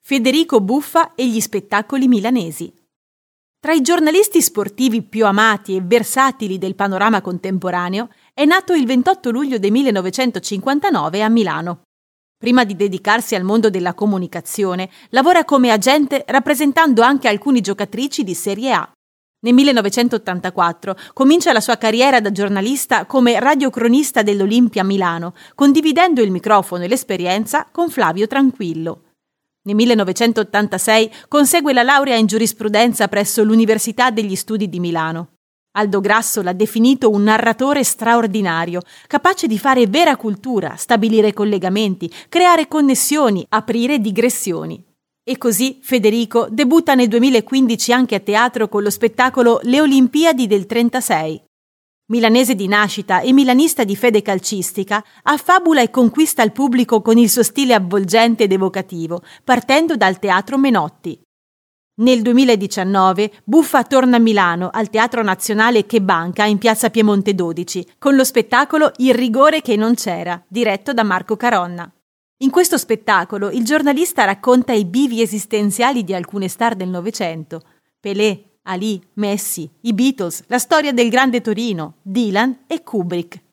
Federico Buffa e gli spettacoli milanesi. Tra i giornalisti sportivi più amati e versatili del panorama contemporaneo, è nato il 28 luglio del 1959 a Milano. Prima di dedicarsi al mondo della comunicazione, lavora come agente rappresentando anche alcune giocatrici di Serie A. Nel 1984 comincia la sua carriera da giornalista come radiocronista dell'Olimpia Milano, condividendo il microfono e l'esperienza con Flavio Tranquillo. Nel 1986 consegue la laurea in giurisprudenza presso l'Università degli Studi di Milano. Aldo Grasso l'ha definito un narratore straordinario, capace di fare vera cultura, stabilire collegamenti, creare connessioni, aprire digressioni. E così Federico debutta nel 2015 anche a teatro con lo spettacolo Le Olimpiadi del 36. Milanese di nascita e milanista di fede calcistica, affabula e conquista il pubblico con il suo stile avvolgente ed evocativo, partendo dal teatro Menotti. Nel 2019 Buffa torna a Milano al Teatro Nazionale Che Banca in piazza Piemonte 12 con lo spettacolo Il rigore che non c'era, diretto da Marco Caronna. In questo spettacolo il giornalista racconta i bivi esistenziali di alcune star del Novecento, Pelé, Ali, Messi, i Beatles, la storia del grande Torino, Dylan e Kubrick.